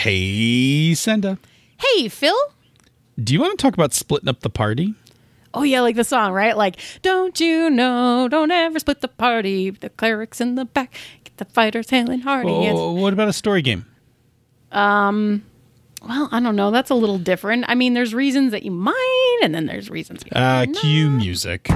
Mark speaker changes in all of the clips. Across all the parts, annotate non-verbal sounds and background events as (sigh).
Speaker 1: Hey, Senda.
Speaker 2: Hey, Phil.
Speaker 1: Do you want to talk about splitting up the party?
Speaker 2: Oh yeah, like the song, right? Like, don't you know? Don't ever split the party. The clerics in the back, get the fighters hailing hardy.
Speaker 1: Oh, what about a story game?
Speaker 2: Um, Well, I don't know. That's a little different. I mean, there's reasons that you might, and then there's reasons. You
Speaker 1: Uh, cue music.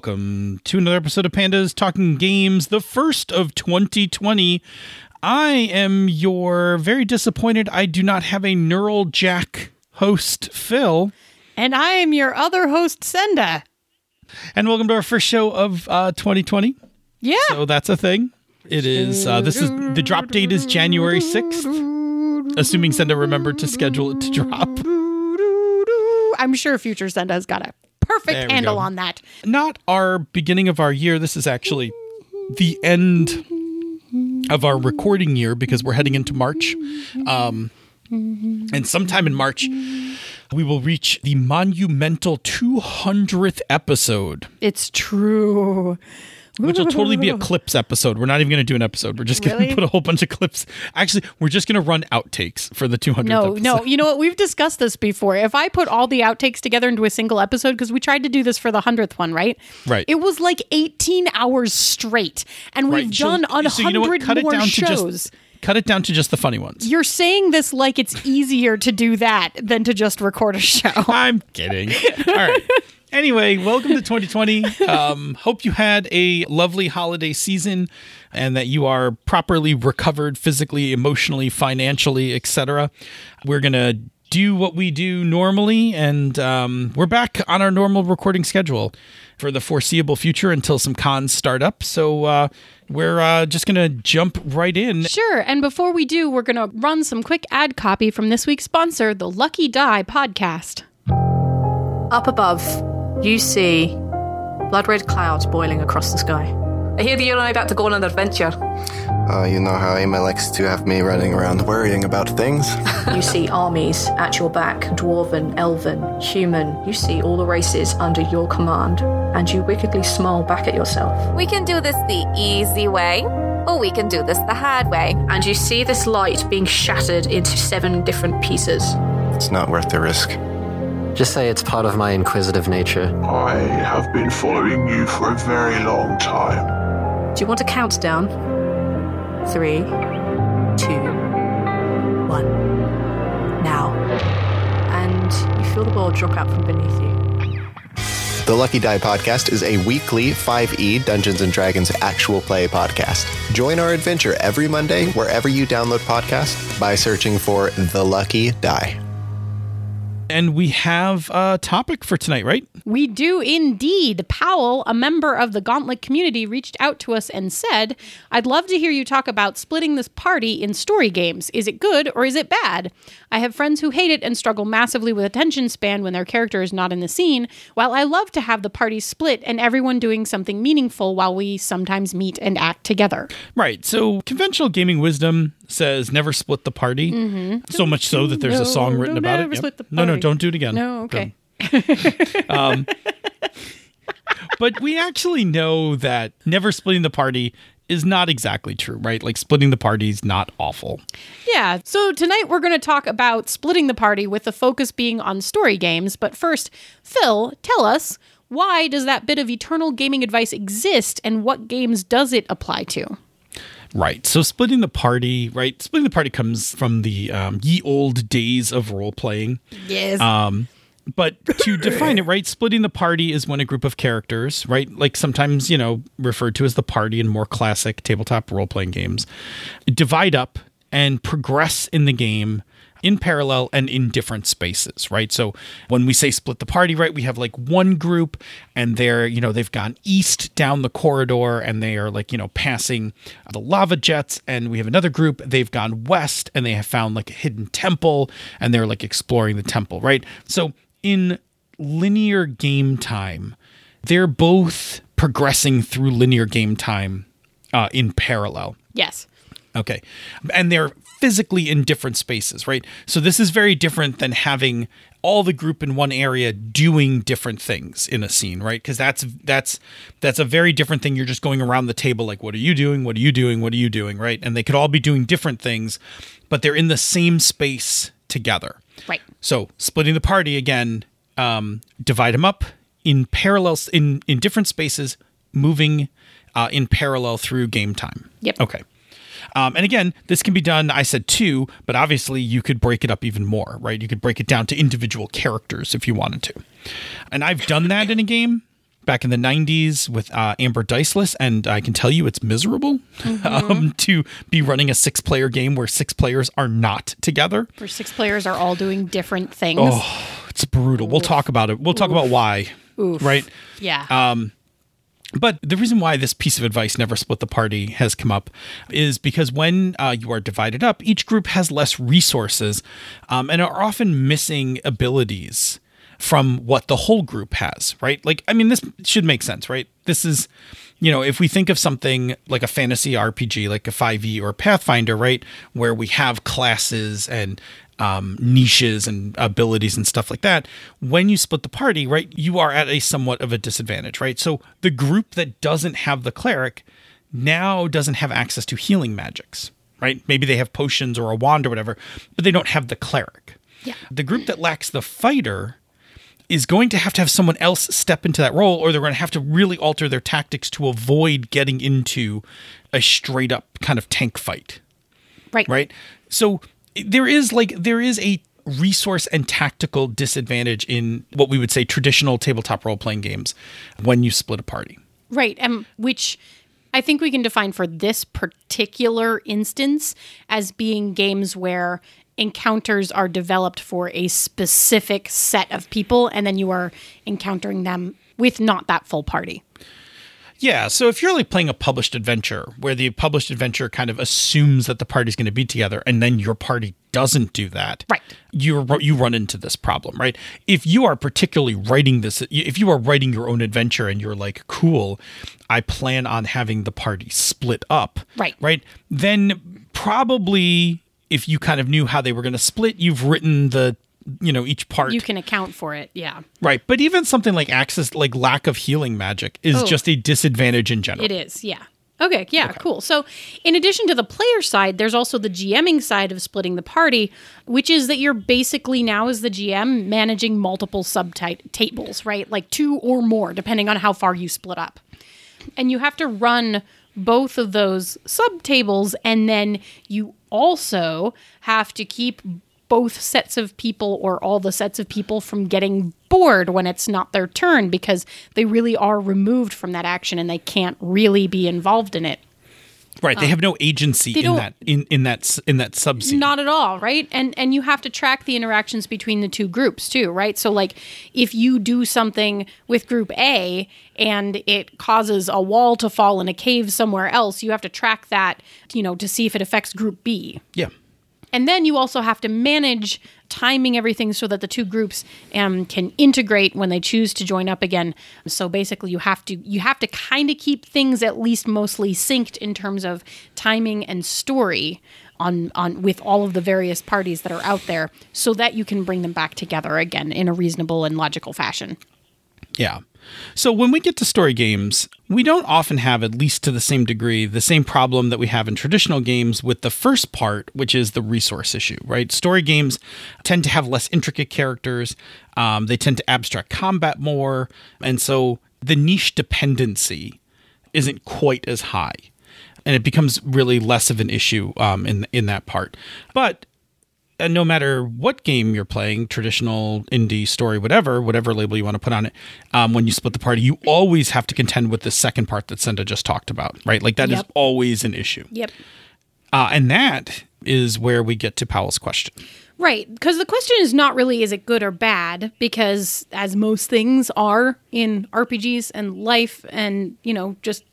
Speaker 1: Welcome to another episode of Pandas Talking Games, the first of 2020. I am your very disappointed I do not have a Neural Jack host, Phil.
Speaker 2: And I am your other host, Senda.
Speaker 1: And welcome to our first show of uh, 2020.
Speaker 2: Yeah.
Speaker 1: So that's a thing. It is, uh, this is, the drop date is January 6th, assuming Senda remembered to schedule it to drop. (laughs)
Speaker 2: I'm sure future Senda has got a perfect handle
Speaker 1: go.
Speaker 2: on that.
Speaker 1: Not our beginning of our year. This is actually the end of our recording year because we're heading into March. Um, and sometime in March, we will reach the monumental 200th episode,
Speaker 2: It's true.
Speaker 1: Which will totally be a (laughs) clips episode. We're not even going to do an episode. We're just going to
Speaker 2: Really?
Speaker 1: put a whole bunch of clips. Actually, we're just going to run outtakes for the 200th
Speaker 2: No,
Speaker 1: episode.
Speaker 2: no. You know what? We've (laughs) discussed this before. If I put all the outtakes together into a single episode, because we tried to do this for the hundredth one, right?
Speaker 1: Right.
Speaker 2: It was like 18 hours straight, and we've
Speaker 1: Right. So-
Speaker 2: done a
Speaker 1: so you know what?
Speaker 2: hundred
Speaker 1: Cut it
Speaker 2: more shows.
Speaker 1: Cut it down to just the funny ones.
Speaker 2: You're saying this like it's easier to do that than to just record a show. (laughs)
Speaker 1: I'm kidding. All right. Anyway, welcome to 2020. Um, hope you had a lovely holiday season and that you are properly recovered physically, emotionally, financially, etc. We're going to do what we do normally and um, we're back on our normal recording schedule for the foreseeable future until some cons start up. So uh, we're uh, just going to jump right in.
Speaker 2: Sure. And before we do, we're going to run some quick ad copy from this week's sponsor, the Lucky Die podcast.
Speaker 3: Up above, you see blood red clouds boiling across the sky. I hear that you're about to go on an adventure.
Speaker 4: Uh, you know how Emma likes to have me running around worrying about things? (laughs)
Speaker 3: You see armies at your back dwarven, elven, human. You see all the races under your command, and you wickedly smile back at yourself.
Speaker 5: We can do this the easy way, or we can do this the hard way.
Speaker 3: And you see this light being shattered into seven different pieces.
Speaker 4: It's not worth the risk.
Speaker 6: Just say it's part of my inquisitive nature.
Speaker 7: I have been following you for a very long time.
Speaker 3: Do you want a countdown? Three, two, one. Now. And you feel the ball drop out from beneath you.
Speaker 4: The Lucky Die podcast is a weekly 5e Dungeons and Dragons actual play podcast. Join our adventure every Monday wherever you download podcasts by searching for The Lucky Die.
Speaker 1: And we have a topic for tonight, right?
Speaker 2: We do indeed. Powell, a member of the Gauntlet community, reached out to us and said, I'd love to hear you talk about splitting this party in story games. Is it good or is it bad? I have friends who hate it and struggle massively with attention span when their character is not in the scene, while I love to have the party split and everyone doing something meaningful while we sometimes meet and act together.
Speaker 1: Right. So conventional gaming wisdom says never split the party. Mm-hmm. So much so that there's a song written about it.
Speaker 2: the
Speaker 1: No, no, don't do it again.
Speaker 2: No, okay. (laughs) (laughs)
Speaker 1: Um, but we actually know that never splitting the party is not exactly true, right? Like splitting the party is not awful.
Speaker 2: Yeah, so tonight we're going to talk about splitting the party with the focus being on story games. But first, Phil, tell us why does that bit of eternal gaming advice exist and what games does it apply to?
Speaker 1: Right. So splitting the party, right? Splitting the party comes from the um, ye old days of role playing.
Speaker 2: Yes.
Speaker 1: Um, but to (laughs) define it, right, splitting the party is when a group of characters, right, like sometimes, you know, referred to as the party in more classic tabletop role playing games, divide up and progress in the game in parallel and in different spaces, right? So when we say split the party, right, we have like one group and they're, you know, they've gone east down the corridor and they are like, you know, passing the lava jets. And we have another group, they've gone west and they have found like a hidden temple and they're like exploring the temple, right? So in linear game time, they're both progressing through linear game time uh, in parallel.
Speaker 2: yes.
Speaker 1: Okay. And they're physically in different spaces, right? So this is very different than having all the group in one area doing different things in a scene, right? Because that's that's that's a very different thing. You're just going around the table like, what are you doing? What are you doing? What are you doing? Right? And they could all be doing different things, but they're in the same space together.
Speaker 2: Right.
Speaker 1: So splitting the party again, um, divide them up in parallels in in different spaces, moving uh, in parallel through game time.
Speaker 2: Yep.
Speaker 1: Okay. Um, and again, this can be done. I said two, but obviously you could break it up even more, right? You could break it down to individual characters if you wanted to. And I've done that in a game back in the 90s with uh, Amber Diceless, and I can tell you it's miserable (laughs) um, to be running a six player game where six players are not together.
Speaker 2: Where six players are all doing different things.
Speaker 1: Oh, it's brutal. We'll talk about it. We'll talk about why. Right.
Speaker 2: yeah.
Speaker 1: Um, But the reason why this piece of advice never split the party has come up is because when uh, you are divided up, each group has less resources um, and are often missing abilities from what the whole group has, right? Like, I mean, this should make sense, right? This is, you know, if we think of something like a fantasy RPG, like a 5e or Pathfinder, right? Where we have classes and um, niches and abilities and stuff like that. When you split the party, right, you are at a somewhat of a disadvantage, right? So the group that doesn't have the cleric now doesn't have access to healing magics, right? Maybe they have potions or a wand or whatever, but they don't have the cleric.
Speaker 2: Yeah.
Speaker 1: The group that lacks the fighter is going to have to have someone else step into that role, or they're going to have to really alter their tactics to avoid getting into a straight up kind of tank fight
Speaker 2: right.
Speaker 1: right? So there is like there is a resource and tactical disadvantage in what we would say traditional tabletop role playing games when you split a party.
Speaker 2: Right. And which I think we can define for this particular instance as being games where encounters are developed for a specific set of people and then you are encountering them with not that full party.
Speaker 1: Yeah, so if you're like playing a published adventure where the published adventure kind of assumes that the party's going to be together and then your party doesn't do that.
Speaker 2: Right.
Speaker 1: You you run into this problem, right? If you are particularly writing this if you are writing your own adventure and you're like, "Cool, I plan on having the party split up."
Speaker 2: Right.
Speaker 1: Right? Then probably if you kind of knew how they were going to split, you've written the you know each part
Speaker 2: You can account for it. Yeah.
Speaker 1: right but even something like access like lack of healing magic is
Speaker 2: Oh.
Speaker 1: just a disadvantage in general
Speaker 2: It is, yeah. Okay, yeah, cool. So, in addition to the player side, there's also the GMing side of splitting the party, which is that you're basically now, as the GM, managing multiple subtype tables right? Like two or more, depending on how far you split up. And you have to run both of those subtables, and then you also have to keep both sets of people or all the sets of people from getting bored when it's not their turn because they really are removed from that action and they can't really be involved in it.
Speaker 1: Right they um, have no agency in that in in that in that sub scene
Speaker 2: Not at all, right? And and you have to track the interactions between the two groups too, right? So like if you do something with group A and it causes a wall to fall in a cave somewhere else, you have to track that, you know, to see if it affects group B.
Speaker 1: yeah
Speaker 2: And then you also have to manage timing everything so that the two groups um, can integrate when they choose to join up again. So basically, you have to you have to kind of keep things at least mostly synced in terms of timing and story on on with all of the various parties that are out there, so that you can bring them back together again in a reasonable and logical fashion.
Speaker 1: Yeah. So when we get to story games, we don't often have, at least to the same degree, the same problem that we have in traditional games with the first part, which is the resource issue, right? Story games tend to have less intricate characters, um, they tend to abstract combat more, and so the niche dependency isn't quite as high. And it becomes really less of an issue um, in in that part. But and no matter what game you're playing, traditional, indie, story, whatever, whatever label you want to put on it, um, when you split the party, you always have to contend with the second part that Senda just talked about, right? Like that is
Speaker 2: Yep.
Speaker 1: always an issue.
Speaker 2: Yep.
Speaker 1: Uh, and that is where we get to Powell's question.
Speaker 2: Right, because the question is not really is it good or bad, because as most things are in RPGs and life and, you know, just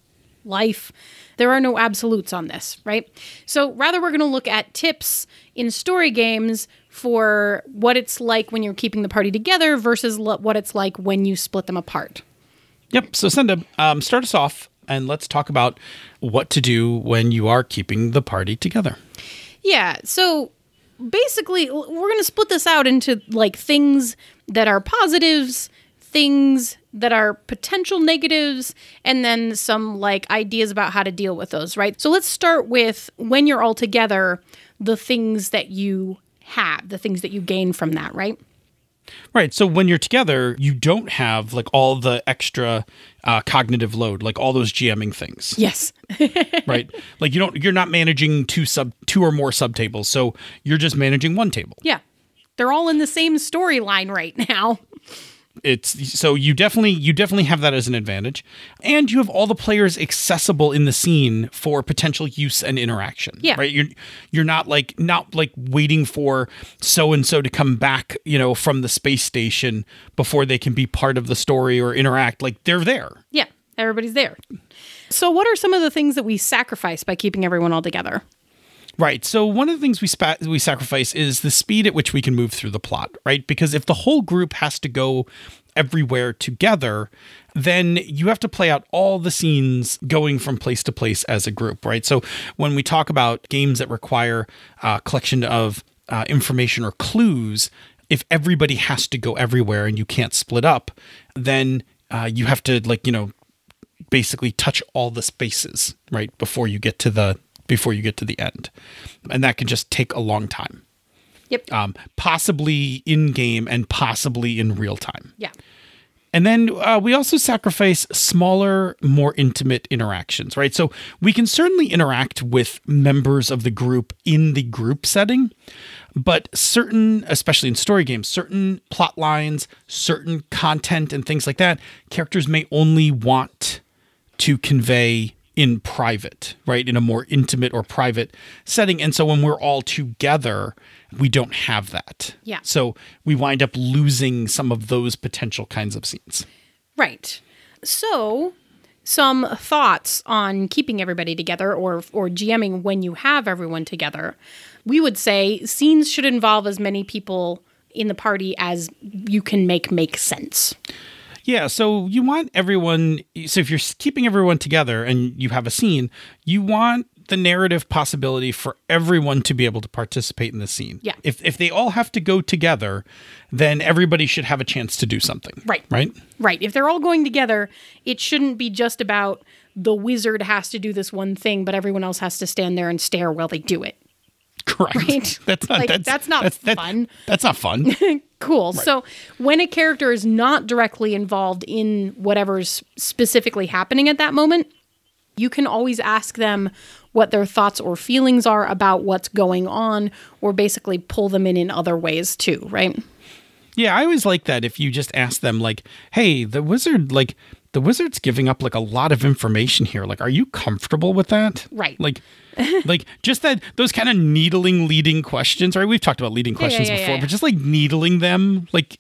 Speaker 2: life, there are no absolutes on this, right? So rather, we're going to look at tips in story games for what it's like when you're keeping the party together versus lo- what it's like when you split them apart.
Speaker 1: Yep. So Senda, um, start us off and let's talk about what to do when you are keeping the party together.
Speaker 2: Yeah. So basically, we're going to split this out into like things that are positives, things that are potential negatives, and then some like ideas about how to deal with those, right? So let's start with when you're all together, the things that you have, the things that you gain from that, right?
Speaker 1: Right. So when you're together, you don't have like all the extra uh, cognitive load, like all those GMing things.
Speaker 2: Yes. (laughs)
Speaker 1: right. Like you don't, you're not managing two sub, two or more subtables. So you're just managing one table.
Speaker 2: yeah. They're all in the same storyline right now.
Speaker 1: It's so you definitely you definitely have that as an advantage and you have all the players accessible in the scene for potential use and interaction
Speaker 2: Yeah.
Speaker 1: right you're you're not like not like waiting for so and so to come back you know from the space station before they can be part of the story or interact like they're there
Speaker 2: Yeah. Everybody's there. So, what are some of the things that we sacrifice by keeping everyone all together?
Speaker 1: Right. So one of the things we spa- we sacrifice is the speed at which we can move through the plot, right? Because if the whole group has to go everywhere together, then you have to play out all the scenes going from place to place as a group, right? So when we talk about games that require a collection of uh, information or clues, if everybody has to go everywhere and you can't split up, then uh, you have to like you know basically touch all the spaces right before you get to the before you get to the end and that can just take a long time
Speaker 2: Yep.
Speaker 1: um, possibly in game and possibly in real time
Speaker 2: yeah.
Speaker 1: and then uh, we also sacrifice smaller, more intimate interactions, right? So we can certainly interact with members of the group in the group setting, but certain, especially in story games, certain plot lines, certain content, and things like that, characters may only want to convey in private, right? In a more intimate or private setting. And so when we're all together, we don't have that.
Speaker 2: Yeah.
Speaker 1: So we wind up losing some of those potential kinds of scenes.
Speaker 2: Right. So, some thoughts on keeping everybody together or or GMing when you have everyone together. We would say scenes should involve as many people in the party as you can make make sense.
Speaker 1: Yeah, so you want everyone. So if you're keeping everyone together and you have a scene, you want the narrative possibility for everyone to be able to participate in the scene.
Speaker 2: Yeah.
Speaker 1: If if they all have to go together, then everybody should have a chance to do something.
Speaker 2: Right.
Speaker 1: Right.
Speaker 2: Right. If they're all going together, it shouldn't be just about the wizard has to do this one thing, but everyone else has to stand there and stare while they do it.
Speaker 1: Correct.
Speaker 2: Right. (laughs)
Speaker 1: That's not.
Speaker 2: Like,
Speaker 1: that's,
Speaker 2: that's not
Speaker 1: that's, that-
Speaker 2: fun.
Speaker 1: that's not fun. (laughs)
Speaker 2: Cool. So when a character is not directly involved in whatever's specifically happening at that moment, you can always ask them what their thoughts or feelings are about what's going on, or basically pull them in in other ways too, right?
Speaker 1: Yeah, I always like that if you just ask them like, "Hey, the wizard like the wizard's giving up like a lot of information here. Like, are you comfortable with that?"
Speaker 2: Right.
Speaker 1: Like (laughs) like just that those kind of needling leading questions, right? We've talked about leading questions
Speaker 2: yeah, yeah,
Speaker 1: before,
Speaker 2: yeah.
Speaker 1: but just like needling them, like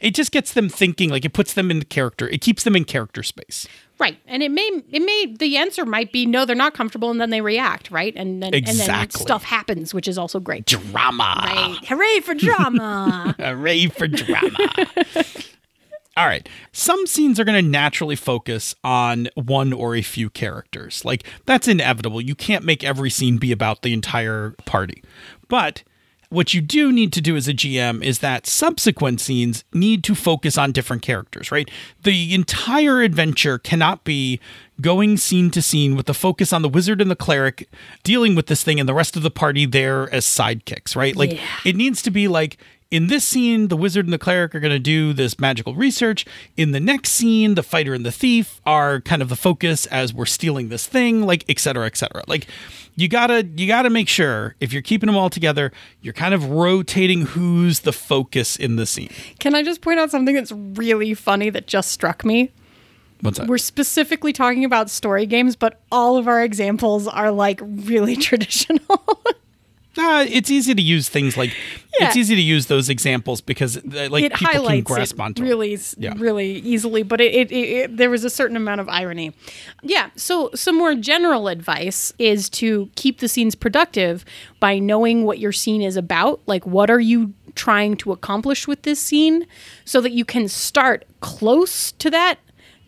Speaker 1: it just gets them thinking, like it puts them in character. It keeps them in character space.
Speaker 2: Right. And it may it may the answer might be no, they're not comfortable, and then they react, right? And then and then
Speaker 1: Exactly.
Speaker 2: stuff happens, which is also great.
Speaker 1: Drama.
Speaker 2: Right. Hooray for drama. (laughs)
Speaker 1: Hooray for drama. (laughs) All right. Some scenes are going to naturally focus on one or a few characters. Like, that's inevitable. You can't make every scene be about the entire party. But what you do need to do as a GM is that subsequent scenes need to focus on different characters, right? The entire adventure cannot be going scene to scene with the focus on the wizard and the cleric dealing with this thing and the rest of the party there as sidekicks, right? Like, it needs to be like, in this scene, the wizard and the cleric are going to do this magical research. In the next scene, the fighter and the thief are kind of the focus as we're stealing this thing, like et cetera, et cetera. Like you gotta you gotta make sure if you're keeping them all together, you're kind of rotating who's the focus in the scene.
Speaker 2: Can I just point out something that's really funny that just struck me?
Speaker 1: What's that?
Speaker 2: We're specifically talking about story games, but all of our examples are like really (laughs) traditional.
Speaker 1: Uh, it's easy to use things like
Speaker 2: yeah.
Speaker 1: it's easy to use those examples because uh, like
Speaker 2: it
Speaker 1: people can grasp
Speaker 2: it
Speaker 1: onto
Speaker 2: really,
Speaker 1: Yeah.
Speaker 2: really easily. But it, it, it, it there was a certain amount of irony. Yeah. So some more general advice is to keep the scenes productive by knowing what your scene is about. Like, what are you trying to accomplish with this scene, so that you can start close to that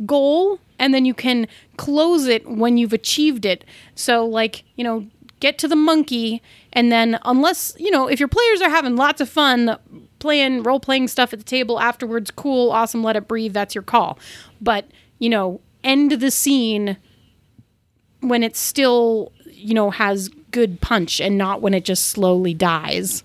Speaker 2: goal. and then you can close it when you've achieved it. So, like, you know, get to the monkey, and then, unless, you know, if your players are having lots of fun playing role playing stuff at the table afterwards, cool, awesome, let it breathe, that's your call. But, you know, end the scene when it still, you know, has good punch and not when it just slowly dies.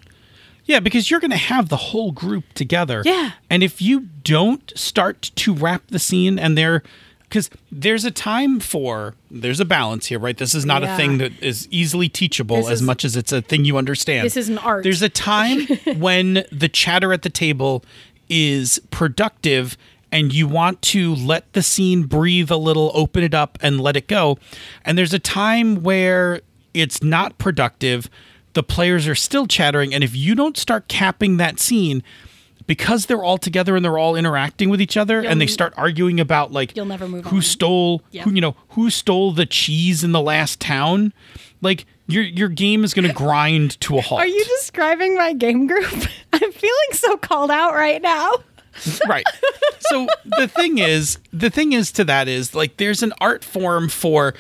Speaker 1: Yeah, because you're going to have the whole group together.
Speaker 2: Yeah.
Speaker 1: And if you don't start to wrap the scene and they're because there's a time for there's a balance here, right? This is not
Speaker 2: Yeah.
Speaker 1: a thing that is easily teachable
Speaker 2: This
Speaker 1: as
Speaker 2: is-
Speaker 1: much as it's a thing you understand.
Speaker 2: This is an art.
Speaker 1: There's a time (laughs) when the chatter at the table is productive and you want to let the scene breathe a little, open it up and let it go. And there's a time where it's not productive. The players are still chattering and if you don't start capping that scene because they're all together and they're all interacting with each other and they start arguing about like
Speaker 2: You'll never move
Speaker 1: who
Speaker 2: on.
Speaker 1: stole
Speaker 2: Yep.
Speaker 1: who you know who stole the cheese in the last town like your your game is going to grind to a halt
Speaker 2: Are you describing my game group? (laughs) I'm feeling so called out right now. (laughs)
Speaker 1: right so the thing is the thing is to that is like there's an art form for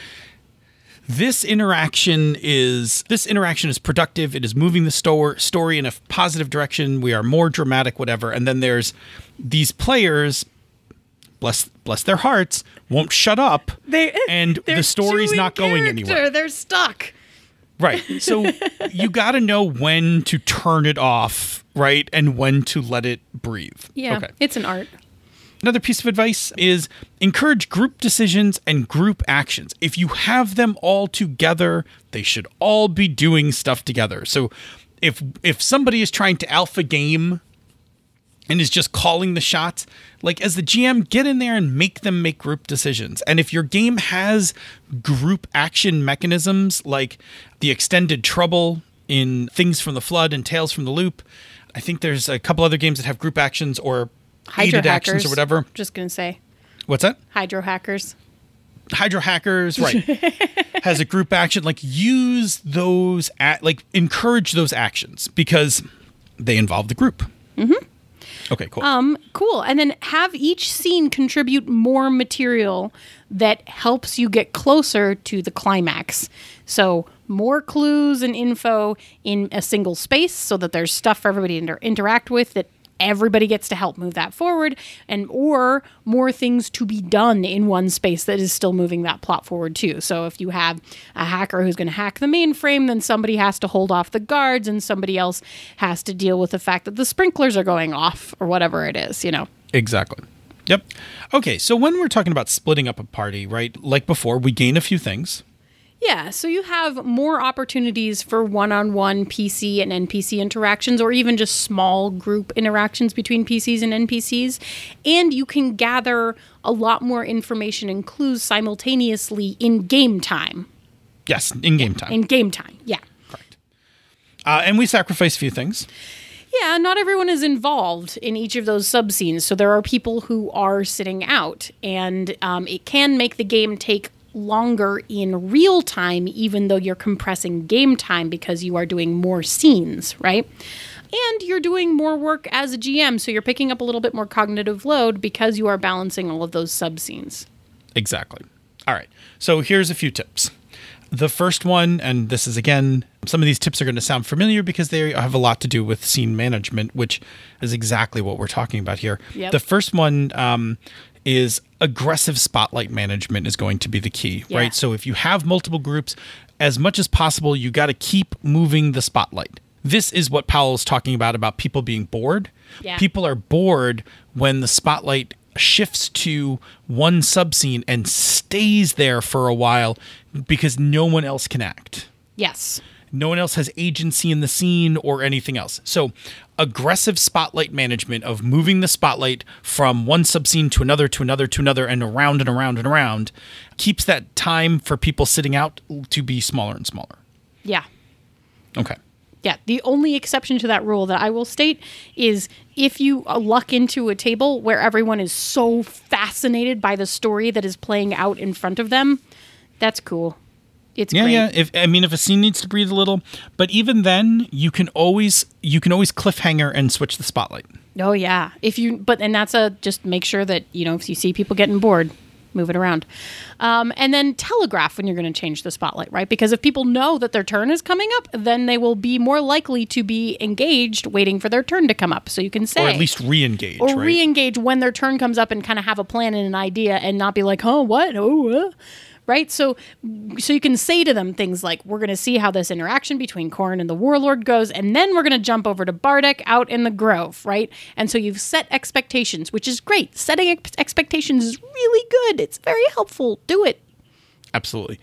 Speaker 1: this interaction is this interaction is productive it is moving the sto- story in a positive direction we are more dramatic whatever and then there's these players bless bless their hearts won't shut up
Speaker 2: They
Speaker 1: eh,
Speaker 2: and
Speaker 1: the story's not going anywhere
Speaker 2: They're stuck.
Speaker 1: Right. So (laughs) you got to know when to turn it off, right? And when to let it breathe.
Speaker 2: Yeah,
Speaker 1: Okay.
Speaker 2: it's an art.
Speaker 1: Another piece of advice is encourage group decisions and group actions. If you have them all together, they should all be doing stuff together. So if if somebody is trying to alpha game and is just calling the shots, like as the GM, get in there and make them make group decisions. And if your game has group action mechanisms like the extended trouble in Things from the Flood and Tales from the Loop, I think there's a couple other games that have group actions or
Speaker 2: Hydro hackers
Speaker 1: or whatever.
Speaker 2: Just gonna say
Speaker 1: What's that?
Speaker 2: hydro hackers.
Speaker 1: Hydro hackers, right? (laughs) has a group action. Like use those at like encourage those actions because they involve the group. Mm-hmm. Okay, cool.
Speaker 2: Um, cool. And then have each scene contribute more material that helps you get closer to the climax. So more clues and info in a single space so that there's stuff for everybody to inter- interact with that everybody gets to help move that forward and or more things to be done in one space that is still moving that plot forward too so if you have a hacker who's going to hack the mainframe then somebody has to hold off the guards and somebody else has to deal with the fact that the sprinklers are going off or whatever it is you know
Speaker 1: Exactly. Yep. Okay, so when we're talking about splitting up a party, right? Like before, we gain a few things.
Speaker 2: Yeah, so you have more opportunities for one on one PC and NPC interactions, or even just small group interactions between PCs and NPCs. And you can gather a lot more information and clues simultaneously in game time.
Speaker 1: Yes, in game time.
Speaker 2: In game time, yeah.
Speaker 1: uh, and we sacrifice a few things.
Speaker 2: Yeah, not everyone is involved in each of those sub scenes. So there are people who are sitting out, and um, it can make the game take longer in real time, even though you're compressing game time because you are doing more scenes, right? And you're doing more work as a GM, so you're picking up a little bit more cognitive load because you are balancing all of those sub scenes.
Speaker 1: Exactly. All right. So here's a few tips. The first one, and this is again, some of these tips are going to sound familiar because they have a lot to do with scene management, which is exactly what we're talking about here.
Speaker 2: Yep.
Speaker 1: The first one um, is aggressive spotlight management is going to be the key,
Speaker 2: Yeah.
Speaker 1: right? So if you have multiple groups, as much as possible, you got to keep moving the spotlight. This is what Powell's talking about about people being bored.
Speaker 2: Yeah.
Speaker 1: People are bored when the spotlight shifts to one subscene and stays there for a while because no one else can act.
Speaker 2: Yes.
Speaker 1: No one else has agency in the scene or anything else. So, aggressive spotlight management of moving the spotlight from one subscene to another to another to another and around and around and around keeps that time for people sitting out to be smaller and smaller.
Speaker 2: Yeah.
Speaker 1: Okay.
Speaker 2: Yeah, the only exception to that rule that I will state is if you uh, luck into a table where everyone is so fascinated by the story that is playing out in front of them, that's cool. It's
Speaker 1: Yeah,
Speaker 2: great.
Speaker 1: yeah. If I mean, if a scene needs to breathe a little, but even then, you can always you can always cliffhanger and switch the spotlight.
Speaker 2: Oh yeah. If you but and that's a just make sure that, you know, if you see people getting bored, move it around. Um, and then telegraph when you're going to change the spotlight, right? Because if people know that their turn is coming up, then they will be more likely to be engaged waiting for their turn to come up. So you can say,
Speaker 1: or at least re-engage,
Speaker 2: or
Speaker 1: right?
Speaker 2: re-engage when their turn comes up and kind of have a plan and an idea and not be like, oh, what? Oh, uh. Right? So, so you can say to them things like, "We're going to see how this interaction between Corn and the Warlord goes, and then we're going to jump over to Bardic out in the Grove, right?" And so you've set expectations, which is great. Setting ex- expectations is really good. It's very helpful. Do it.
Speaker 1: Absolutely.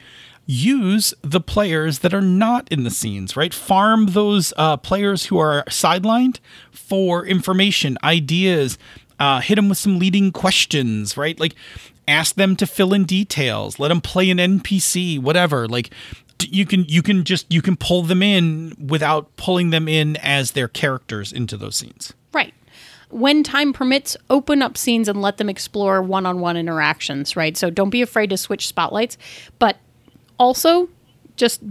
Speaker 1: Use the players that are not in the scenes, right? Farm those uh, players who are sidelined for information, ideas. Uh, hit them with some leading questions, right? Like ask them to fill in details. Let them play an NPC, whatever. Like you can you can just you can pull them in without pulling them in as their characters into those scenes.
Speaker 2: Right. When time permits, open up scenes and let them explore one on one interactions, right? So don't be afraid to switch spotlights, but also just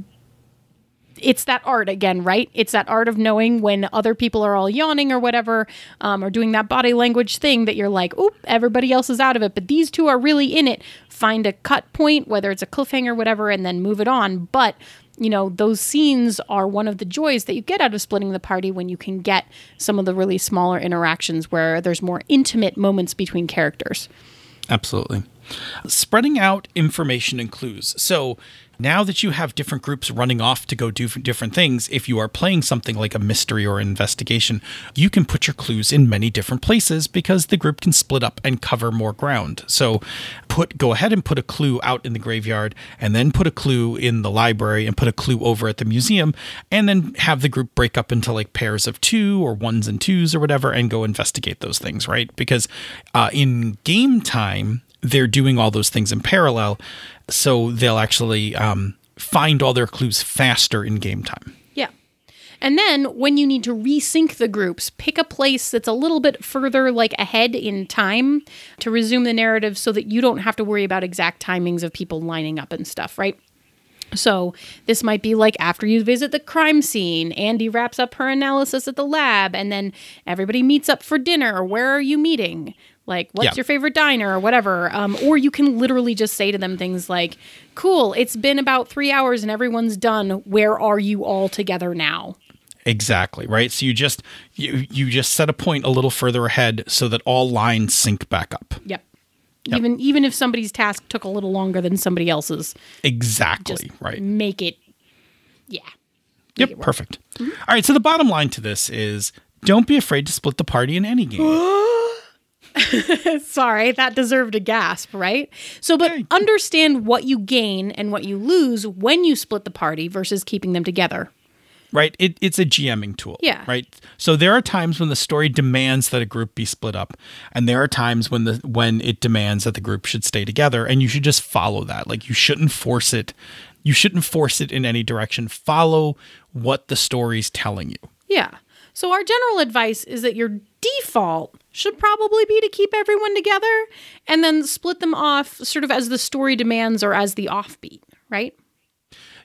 Speaker 2: it's that art again, right? It's that art of knowing when other people are all yawning or whatever, um, or doing that body language thing that you're like, oop, everybody else is out of it, but these two are really in it. Find a cut point, whether it's a cliffhanger, whatever, and then move it on. But you know, those scenes are one of the joys that you get out of splitting the party when you can get some of the really smaller interactions where there's more intimate moments between characters.
Speaker 1: Absolutely. Spreading out information and clues. So now that you have different groups running off to go do different things, if you are playing something like a mystery or investigation, you can put your clues in many different places because the group can split up and cover more ground. So put go ahead and put a clue out in the graveyard and then put a clue in the library and put a clue over at the museum and then have the group break up into like pairs of two or ones and twos or whatever and go investigate those things, right? Because uh, in game time, they're doing all those things in parallel, so they'll actually um, find all their clues faster in game time.
Speaker 2: Yeah. And then when you need to resync the groups, pick a place that's a little bit further like ahead in time to resume the narrative so that you don't have to worry about exact timings of people lining up and stuff, right? So this might be like after you visit the crime scene, Andy wraps up her analysis at the lab, and then everybody meets up for dinner. Where are you meeting? Like, what's
Speaker 1: Yeah.
Speaker 2: your favorite diner or whatever? Um, or you can literally just say to them things like, "Cool, it's been about three hours and everyone's done. Where are you all together now?"
Speaker 1: Exactly right. So you just you you just set a point a little further ahead so that all lines sync back up.
Speaker 2: Yep. Even even if somebody's task took a little longer than somebody else's,
Speaker 1: Exactly
Speaker 2: just
Speaker 1: right.
Speaker 2: make it. Yeah.
Speaker 1: Yep, perfect. All right, so the bottom line to this is don't be afraid to split the party in any game. (gasps) (gasps) (gasps) (laughs)
Speaker 2: Sorry, that deserved a gasp, right? So, but understand what you gain and what you lose when you split the party versus keeping them together.
Speaker 1: right? It, it's a GMing tool.
Speaker 2: Yeah.
Speaker 1: Right. So there are times when the story demands that a group be split up, and there are times when the when it demands that the group should stay together, and you should just follow that. Like you shouldn't force it. You shouldn't force it in any direction. Follow what the story's telling you.
Speaker 2: Yeah. So, our general advice is that your default should probably be to keep everyone together and then split them off sort of as the story demands or as the offbeat, right?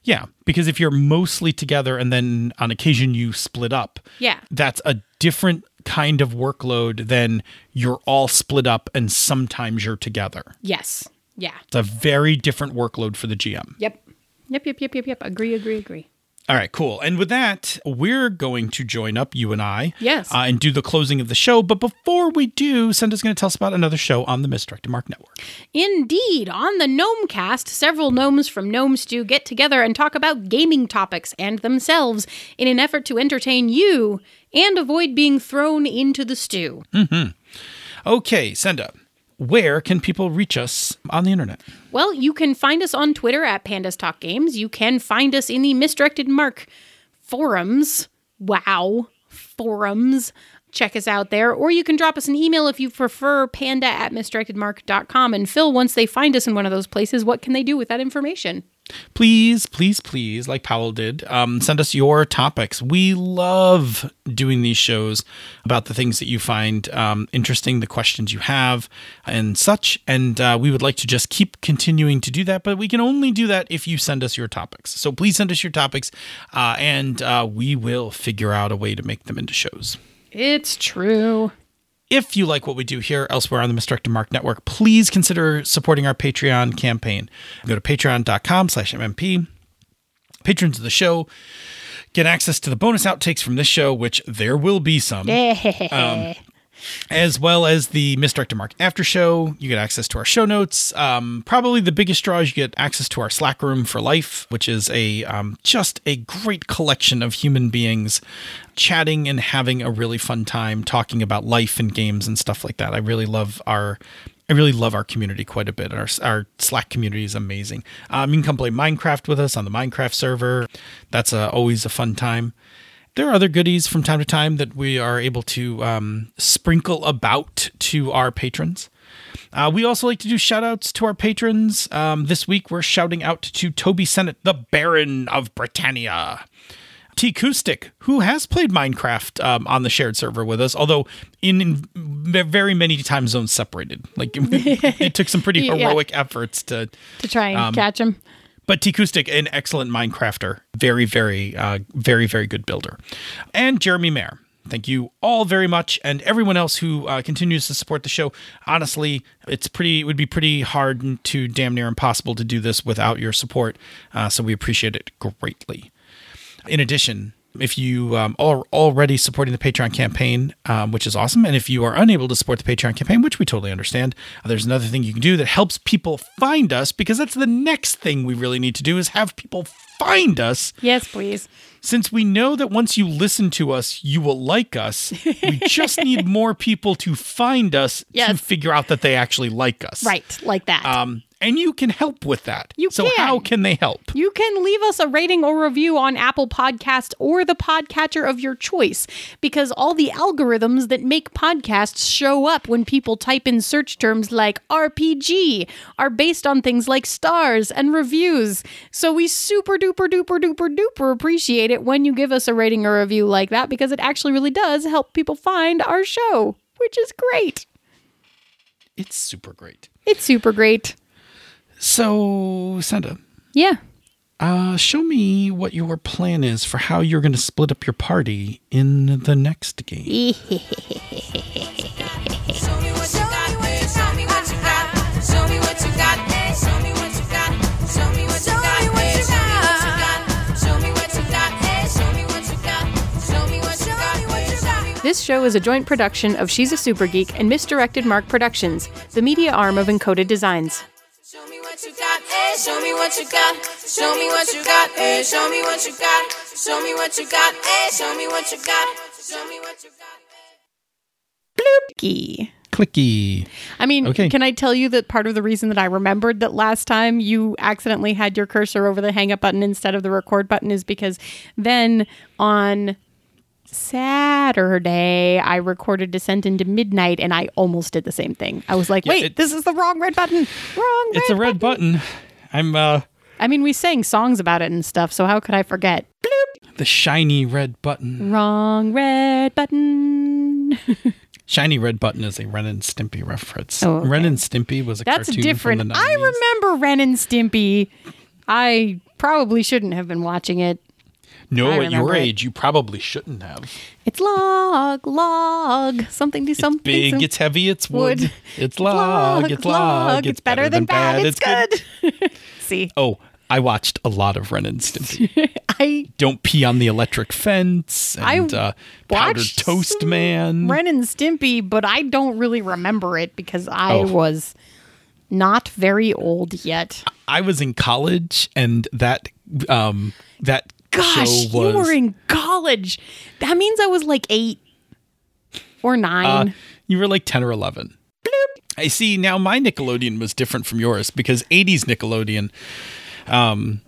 Speaker 1: Yeah, because if you're mostly together and then on occasion you split up,
Speaker 2: Yeah.
Speaker 1: that's a different kind of workload than you're all split up and sometimes you're together.
Speaker 2: Yes. Yeah.
Speaker 1: It's a very different workload for the GM.
Speaker 2: Yep. Yep, yep, yep, yep, yep. Agree, agree, agree.
Speaker 1: All right, cool. And with that, we're going to join up, you and I,
Speaker 2: Yes.
Speaker 1: uh, and do the closing of the show. But before we do, Senda's going to tell us about another show on the Misdirected Mark Network.
Speaker 2: Indeed, on the Gnome Cast, several gnomes from Gnome Stew get together and talk about gaming topics and themselves in an effort to entertain you and avoid being thrown into the stew. Mm-hmm.
Speaker 1: Okay, Senda, where can people reach us on the internet?
Speaker 2: Well, you can find us on Twitter at Pandas Talk Games. You can find us in the Misdirected Mark forums. Wow, forums. Check us out there. Or you can drop us an email if you prefer panda at misdirectedmark.com. And Phil, once they find us in one of those places, what can they do with that information?
Speaker 1: Please, please, please, like Powell did, um, send us your topics. We love doing these shows about the things that you find um, interesting, the questions you have, and such. And uh, we would like to just keep continuing to do that, but we can only do that if you send us your topics. So please send us your topics, uh, and uh, we will figure out a way to make them into shows.
Speaker 2: It's true.
Speaker 1: If you like what we do here elsewhere on the Misdirected Mark Network, please consider supporting our Patreon campaign. Go to patreon.com slash MMP. Patrons of the show get access to the bonus outtakes from this show, which there will be some (laughs) um, as well as the Misdirected Mark after show. You get access to our show notes. Um, probably the biggest draw is you get access to our Slack room for life, which is a um, just a great collection of human beings chatting and having a really fun time talking about life and games and stuff like that. I really love our. I really love our community quite a bit. Our, our Slack community is amazing. Um, you can come play Minecraft with us on the Minecraft server. That's uh, always a fun time there are other goodies from time to time that we are able to um, sprinkle about to our patrons. Uh, we also like to do shout outs to our patrons. Um, this week, we're shouting out to Toby Sennett, the Baron of Britannia. T Acoustic, who has played Minecraft um, on the shared server with us, although in, in very many time zones separated. Like (laughs) it took some pretty (laughs)
Speaker 2: Yeah.
Speaker 1: heroic efforts to
Speaker 2: to try and
Speaker 1: Um,
Speaker 2: catch him.
Speaker 1: But T Acoustic, an excellent Minecrafter, very, very, uh, very, very good builder, and Jeremy Mayer. Thank you all very much, and everyone else who uh, continues to support the show. Honestly, it's pretty. It would be pretty hard to damn near impossible to do this without your support. Uh, so we appreciate it greatly. In addition, if you um, are already supporting the Patreon campaign, um, which is awesome, and if you are unable to support the Patreon campaign, which we totally understand, uh, there's another thing you can do that helps people find us because that's the next thing we really need to do is have people find us.
Speaker 2: Yes, please.
Speaker 1: Since we know that once you listen to us, you will like us, we just (laughs) need more people to find us to figure out that they actually like us.
Speaker 2: Right, like that.
Speaker 1: Um, and you can help with that.
Speaker 2: You
Speaker 1: so
Speaker 2: can.
Speaker 1: how can they help?
Speaker 2: You can leave us a rating or review on Apple Podcast or the podcatcher of your choice because all the algorithms that make podcasts show up when people type in search terms like RPG are based on things like stars and reviews. So we super duper duper duper duper appreciate it when you give us a rating or review like that because it actually really does help people find our show, which is great.
Speaker 1: It's super great.
Speaker 2: It's super great.
Speaker 1: So, Senda,
Speaker 2: Yeah.
Speaker 1: uh, show me what your plan is for how you're going to split up your party in the next game. (laughs)
Speaker 2: This show is a joint production of She's a Super Geek and Misdirected Mark Productions, the media arm of Encoded Designs.
Speaker 8: Show me what you got, eh, show me what you got. Show me what you got, eh, show me what you got. Show me what you got, eh, show me what you got. Show me what you got.
Speaker 2: Key.
Speaker 1: Clicky.
Speaker 2: I mean,
Speaker 1: Okay.
Speaker 2: can I tell you that part of the reason that I remembered that last time you accidentally had your cursor over the hang up button instead of the record button is because then on Saturday I recorded Descent into Midnight and I almost did the same thing. I was like,
Speaker 1: Yeah,
Speaker 2: wait,
Speaker 1: it-
Speaker 2: this is the wrong red button. Wrong button.
Speaker 1: It's a red button. I'm uh
Speaker 2: I mean, we sang songs about it and stuff, so how could I forget? Bloop!
Speaker 1: the shiny red button.
Speaker 2: Wrong red button. (laughs)
Speaker 1: Shiny red button is a Ren and Stimpy reference.
Speaker 2: Oh, okay.
Speaker 1: Ren and Stimpy was a
Speaker 2: That's
Speaker 1: cartoon
Speaker 2: different.
Speaker 1: From the
Speaker 2: I remember Ren and Stimpy. I probably shouldn't have been watching it.
Speaker 1: No, at your
Speaker 2: remember it.
Speaker 1: age, you probably shouldn't have.
Speaker 2: It's log, log, something to something.
Speaker 1: Big,
Speaker 2: some-
Speaker 1: it's heavy, it's wood.
Speaker 2: wood.
Speaker 1: It's log, it's log.
Speaker 2: It's better than bad. It's good. (laughs) See, (laughs)
Speaker 1: Oh, I watched a lot of Ren and Stimpy. (laughs)
Speaker 2: I
Speaker 1: Don't pee on the electric fence
Speaker 2: I
Speaker 1: and uh, powdered
Speaker 2: watched
Speaker 1: toast man.
Speaker 2: Ren and Stimpy, but I don't really remember it because I
Speaker 1: Oh.
Speaker 2: was not very old yet.
Speaker 1: I was in college, and that um that
Speaker 2: Gosh,
Speaker 1: was
Speaker 2: you were in college. That means I was like eight or
Speaker 1: uh,
Speaker 2: nine.
Speaker 1: you were like ten or eleven. I see. Now my Nickelodeon was different from yours because '80s Nickelodeon, um,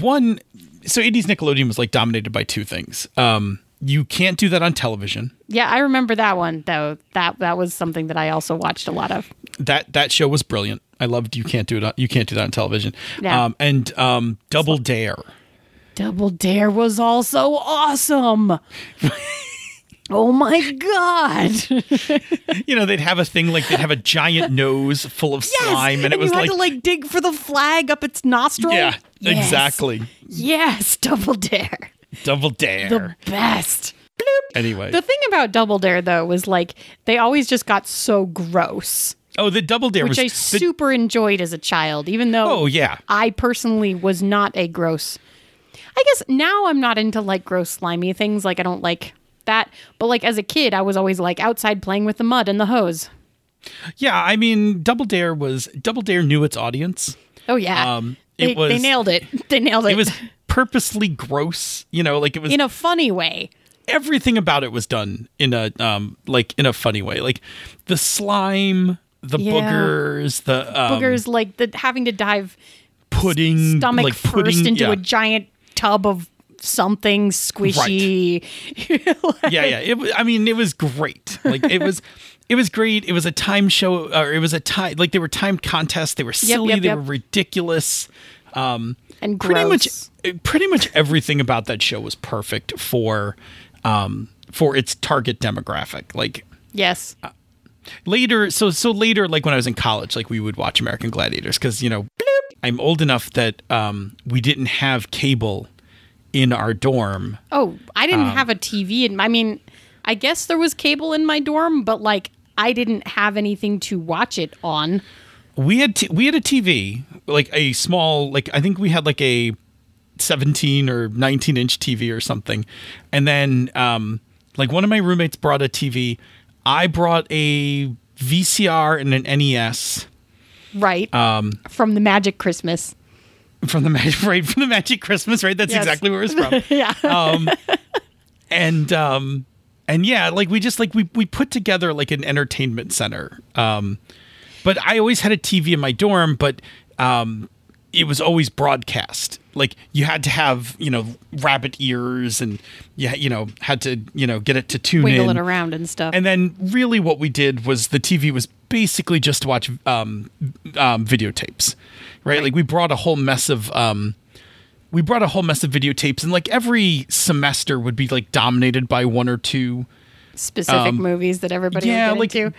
Speaker 1: one. So '80s Nickelodeon was like dominated by two things. Um, you can't do that on television.
Speaker 2: yeah, I remember that one though. That that was something that I also watched a lot of.
Speaker 1: That that show was brilliant. I loved. You can't do it. On, you can't do that on television.
Speaker 2: Yeah.
Speaker 1: Um, and um, Double Dare.
Speaker 2: Double Dare was also awesome. (laughs) oh my god! (laughs)
Speaker 1: You know, they'd have a thing like they'd have a giant nose full of slime, and, it was
Speaker 2: you had
Speaker 1: like,
Speaker 2: to like dig for the flag up its nostril.
Speaker 1: yeah,
Speaker 2: Yes.
Speaker 1: exactly.
Speaker 2: Yes, Double Dare,
Speaker 1: Double Dare.
Speaker 2: the best.
Speaker 1: Anyway.
Speaker 2: The thing about Double Dare though was like they always just got so gross,
Speaker 1: oh, the double dare
Speaker 2: which
Speaker 1: was
Speaker 2: I
Speaker 1: the-
Speaker 2: super enjoyed as a child, even though
Speaker 1: Oh, yeah.
Speaker 2: I personally was not a gross. I guess now I'm not into like gross slimy things. Like I don't like that. But like as a kid, I was always like outside playing with the mud and the hose.
Speaker 1: Yeah, I mean, Double Dare was Double Dare knew its audience.
Speaker 2: Oh yeah,
Speaker 1: Um,
Speaker 2: they,
Speaker 1: it was
Speaker 2: they nailed it. (laughs) They nailed it.
Speaker 1: It was purposely gross, you know, like it was
Speaker 2: in a funny way.
Speaker 1: everything about it was done in a um like in a funny way. Like the slime, the
Speaker 2: Yeah.
Speaker 1: boogers, the um,
Speaker 2: Boogers like the having to dive
Speaker 1: pudding,
Speaker 2: stomach
Speaker 1: like
Speaker 2: first
Speaker 1: pudding,
Speaker 2: into
Speaker 1: yeah.
Speaker 2: a giant tub of something squishy.
Speaker 1: yeah, yeah. It, I mean, it was great. Like it was, it was great. It was a time show, or it was a time like they were timed contests. They were silly.
Speaker 2: yep,
Speaker 1: they
Speaker 2: yep.
Speaker 1: were ridiculous. Um,
Speaker 2: and
Speaker 1: pretty much, pretty much everything about that show was perfect for, um, for its target demographic. Like
Speaker 2: yes.
Speaker 1: later, so so later, like when I was in college, like we would watch American Gladiators because you know, I'm old enough that um, we didn't have cable in our dorm.
Speaker 2: Oh, I didn't
Speaker 1: Um,
Speaker 2: have a TV. In, I mean, I guess there was cable in my dorm, but like I didn't have anything to watch it on.
Speaker 1: we had t- we had a TV, like a small, like I think we had like a 17 or 19 inch TV or something, and then um, like one of my roommates brought a TV. I brought a VCR and an NES
Speaker 2: Right. Um, from the Magic Christmas.
Speaker 1: from the Magic (laughs) right from the Magic Christmas, right? That's
Speaker 2: Yes.
Speaker 1: exactly where it's from. (laughs)
Speaker 2: Yeah.
Speaker 1: um, and um, and yeah, like we just like we we put together like an entertainment center. Um, but I always had a TV in my dorm, but um, it was always broadcast. Like you had to have you know rabbit ears, and yeah, you know had to you know get it to tune
Speaker 2: Wiggle
Speaker 1: in
Speaker 2: it around and stuff.
Speaker 1: and then really what we did was the TV was basically just to watch um, um, videotapes, right? Like we brought a whole mess of um, we brought a whole mess of videotapes, and like every semester would be like dominated by one or two.
Speaker 2: Specific movies that everybody
Speaker 1: um, yeah,
Speaker 2: would
Speaker 1: like-
Speaker 2: into.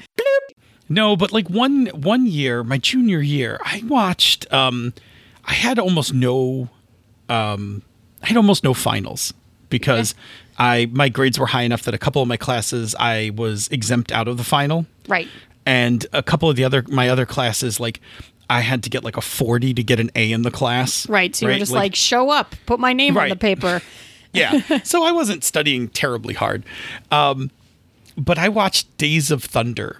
Speaker 1: No, but like one one year, my junior year, I watched. Um, I had almost no, um, I had almost no finals because I my grades were high enough that a couple of my classes I was exempt out of the final.
Speaker 2: Right.
Speaker 1: and a couple of the other my other classes like i had to get like a 40 to get an a in the class
Speaker 2: Right. So you were just like, show up, put my name on the paper. (laughs)
Speaker 1: yeah so i wasn't studying terribly hard um but i watched days of thunder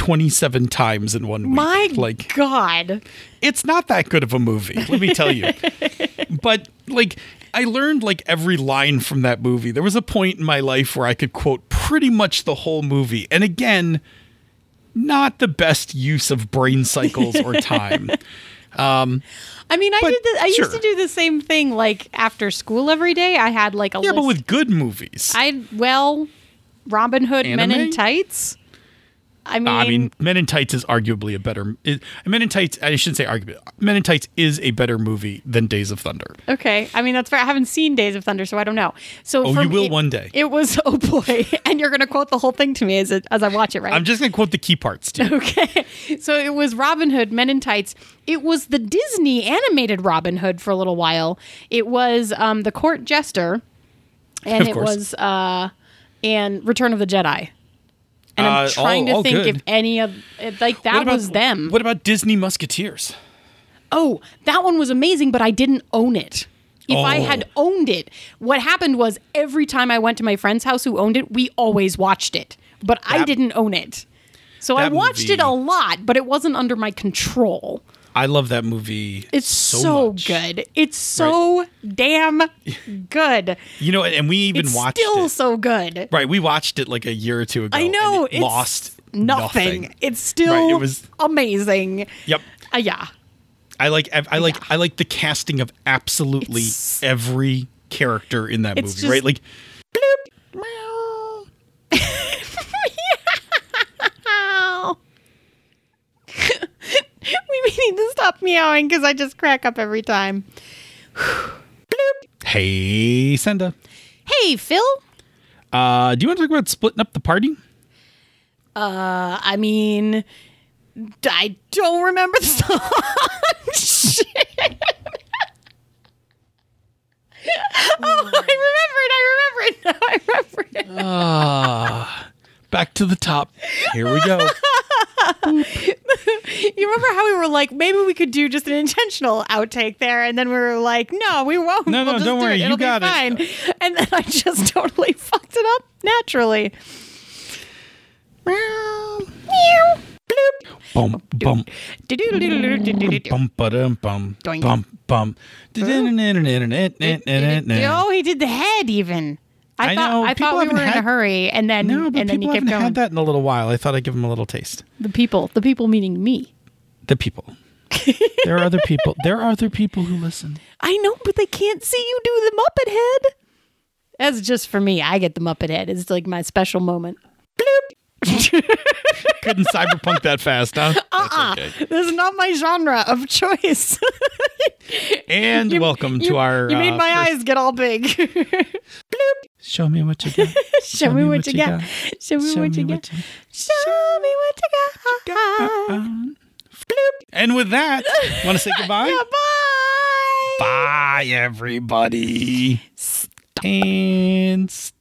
Speaker 1: 27 times in one week
Speaker 2: My
Speaker 1: like
Speaker 2: God.
Speaker 1: it's not that good of a movie let me tell you (laughs) but like i learned like every line from that movie there was a point in my life where i could quote pretty much the whole movie and again not the best use of brain cycles or (laughs) time um,
Speaker 2: I mean, I did. The, I
Speaker 1: sure.
Speaker 2: used to do the same thing. Like after school every day, I had like a
Speaker 1: yeah
Speaker 2: list.
Speaker 1: but with good movies
Speaker 2: I well, Robin Hood, Men in Tights. I mean,
Speaker 1: I mean, Men in Tights is arguably a better. Is, Men in Tights, I shouldn't say arguably. Men in Tights is a better movie than Days of Thunder.
Speaker 2: okay. I mean, that's fair. I haven't seen Days of Thunder, so I don't know. So
Speaker 1: Oh, you will one day.
Speaker 2: It was (laughs) oh boy, and you're gonna quote the whole thing to me as it, as I watch it, right?
Speaker 1: I'm just gonna quote the key parts to you. (laughs)
Speaker 2: Okay. So it was Robin Hood, Men in Tights. It was the Disney animated Robin Hood for a little while. It was um, the Court Jester, and it was uh, and Return of the Jedi. And I'm
Speaker 1: Uh,
Speaker 2: trying
Speaker 1: all-
Speaker 2: to
Speaker 1: all
Speaker 2: think
Speaker 1: good.
Speaker 2: if any of it- like that
Speaker 1: about-
Speaker 2: was them.
Speaker 1: What about Disney Musketeers?
Speaker 2: Oh, that one was amazing, but I didn't own it. If I
Speaker 1: Oh.
Speaker 2: had owned it, what happened was every time I went to my friend's house who owned it, we always watched it, but I didn't own it. So I
Speaker 1: that
Speaker 2: watched it a lot, but it wasn't under my control.
Speaker 1: I love that movie.
Speaker 2: It's so,
Speaker 1: much.
Speaker 2: good. It's so damn good.
Speaker 1: You know, and we even watched
Speaker 2: it's
Speaker 1: watched
Speaker 2: still
Speaker 1: it.
Speaker 2: so good.
Speaker 1: Right, we watched it like a year or two ago.
Speaker 2: I know
Speaker 1: and it lost
Speaker 2: nothing.
Speaker 1: nothing.
Speaker 2: It's still
Speaker 1: Right, it was-
Speaker 2: amazing.
Speaker 1: Yep.
Speaker 2: Uh, yeah.
Speaker 1: I like I like
Speaker 2: Yeah.
Speaker 1: I like the casting of absolutely
Speaker 2: It's-
Speaker 1: every character in that movie,
Speaker 2: just-
Speaker 1: right? Like
Speaker 2: Ow. We need to stop meowing because I just crack up every time. (sighs)
Speaker 1: Hey, Senda.
Speaker 2: Hey, Phil.
Speaker 1: Uh, do you want to talk about splitting up the party?
Speaker 2: Uh, I mean, I don't remember the (laughs) song. Shit. (laughs) oh, I remember it. I remember it. Now (laughs) I remember it.
Speaker 1: Back to the top. Here we go. (laughs)
Speaker 2: You remember how we were like, maybe we could do just an intentional outtake there, and then we were like, no, we won't.
Speaker 1: No, no,
Speaker 2: We'll just
Speaker 1: don't
Speaker 2: do
Speaker 1: worry,
Speaker 2: It.
Speaker 1: you
Speaker 2: It'll be
Speaker 1: got it.
Speaker 2: And then I just (laughs) totally fucked it up naturally.
Speaker 1: Bum bum
Speaker 2: Do-do-do-do-do-do-do-do.
Speaker 1: bum ba-dum, bum
Speaker 2: Doink.
Speaker 1: bum bum.
Speaker 2: Oh, he did the head even. I,
Speaker 1: I
Speaker 2: thought
Speaker 1: know,
Speaker 2: I thought we were in a hurry, and then
Speaker 1: No, but
Speaker 2: and
Speaker 1: people haven't
Speaker 2: going.
Speaker 1: had that in a little while. I thought I'd give them a little taste.
Speaker 2: The people, the people meaning me.
Speaker 1: The people. (laughs) there are other people. There are other people who listen.
Speaker 2: I know, but they can't see you do the Muppet head. That's just for me. I get the Muppet head. It's like my special moment. (laughs)
Speaker 1: Couldn't cyberpunk that fast, huh?
Speaker 2: Uh-uh.
Speaker 1: Okay.
Speaker 2: This is not my genre of choice. (laughs)
Speaker 1: And welcome to our.
Speaker 2: You made
Speaker 1: uh,
Speaker 2: my
Speaker 1: first-
Speaker 2: eyes get all big. (laughs)
Speaker 1: Show me what you got.
Speaker 2: Show me what you got. Show me what you got. Show me what you got.
Speaker 1: And with that, want to say goodbye?
Speaker 2: Yeah, bye.
Speaker 1: Bye, everybody. And.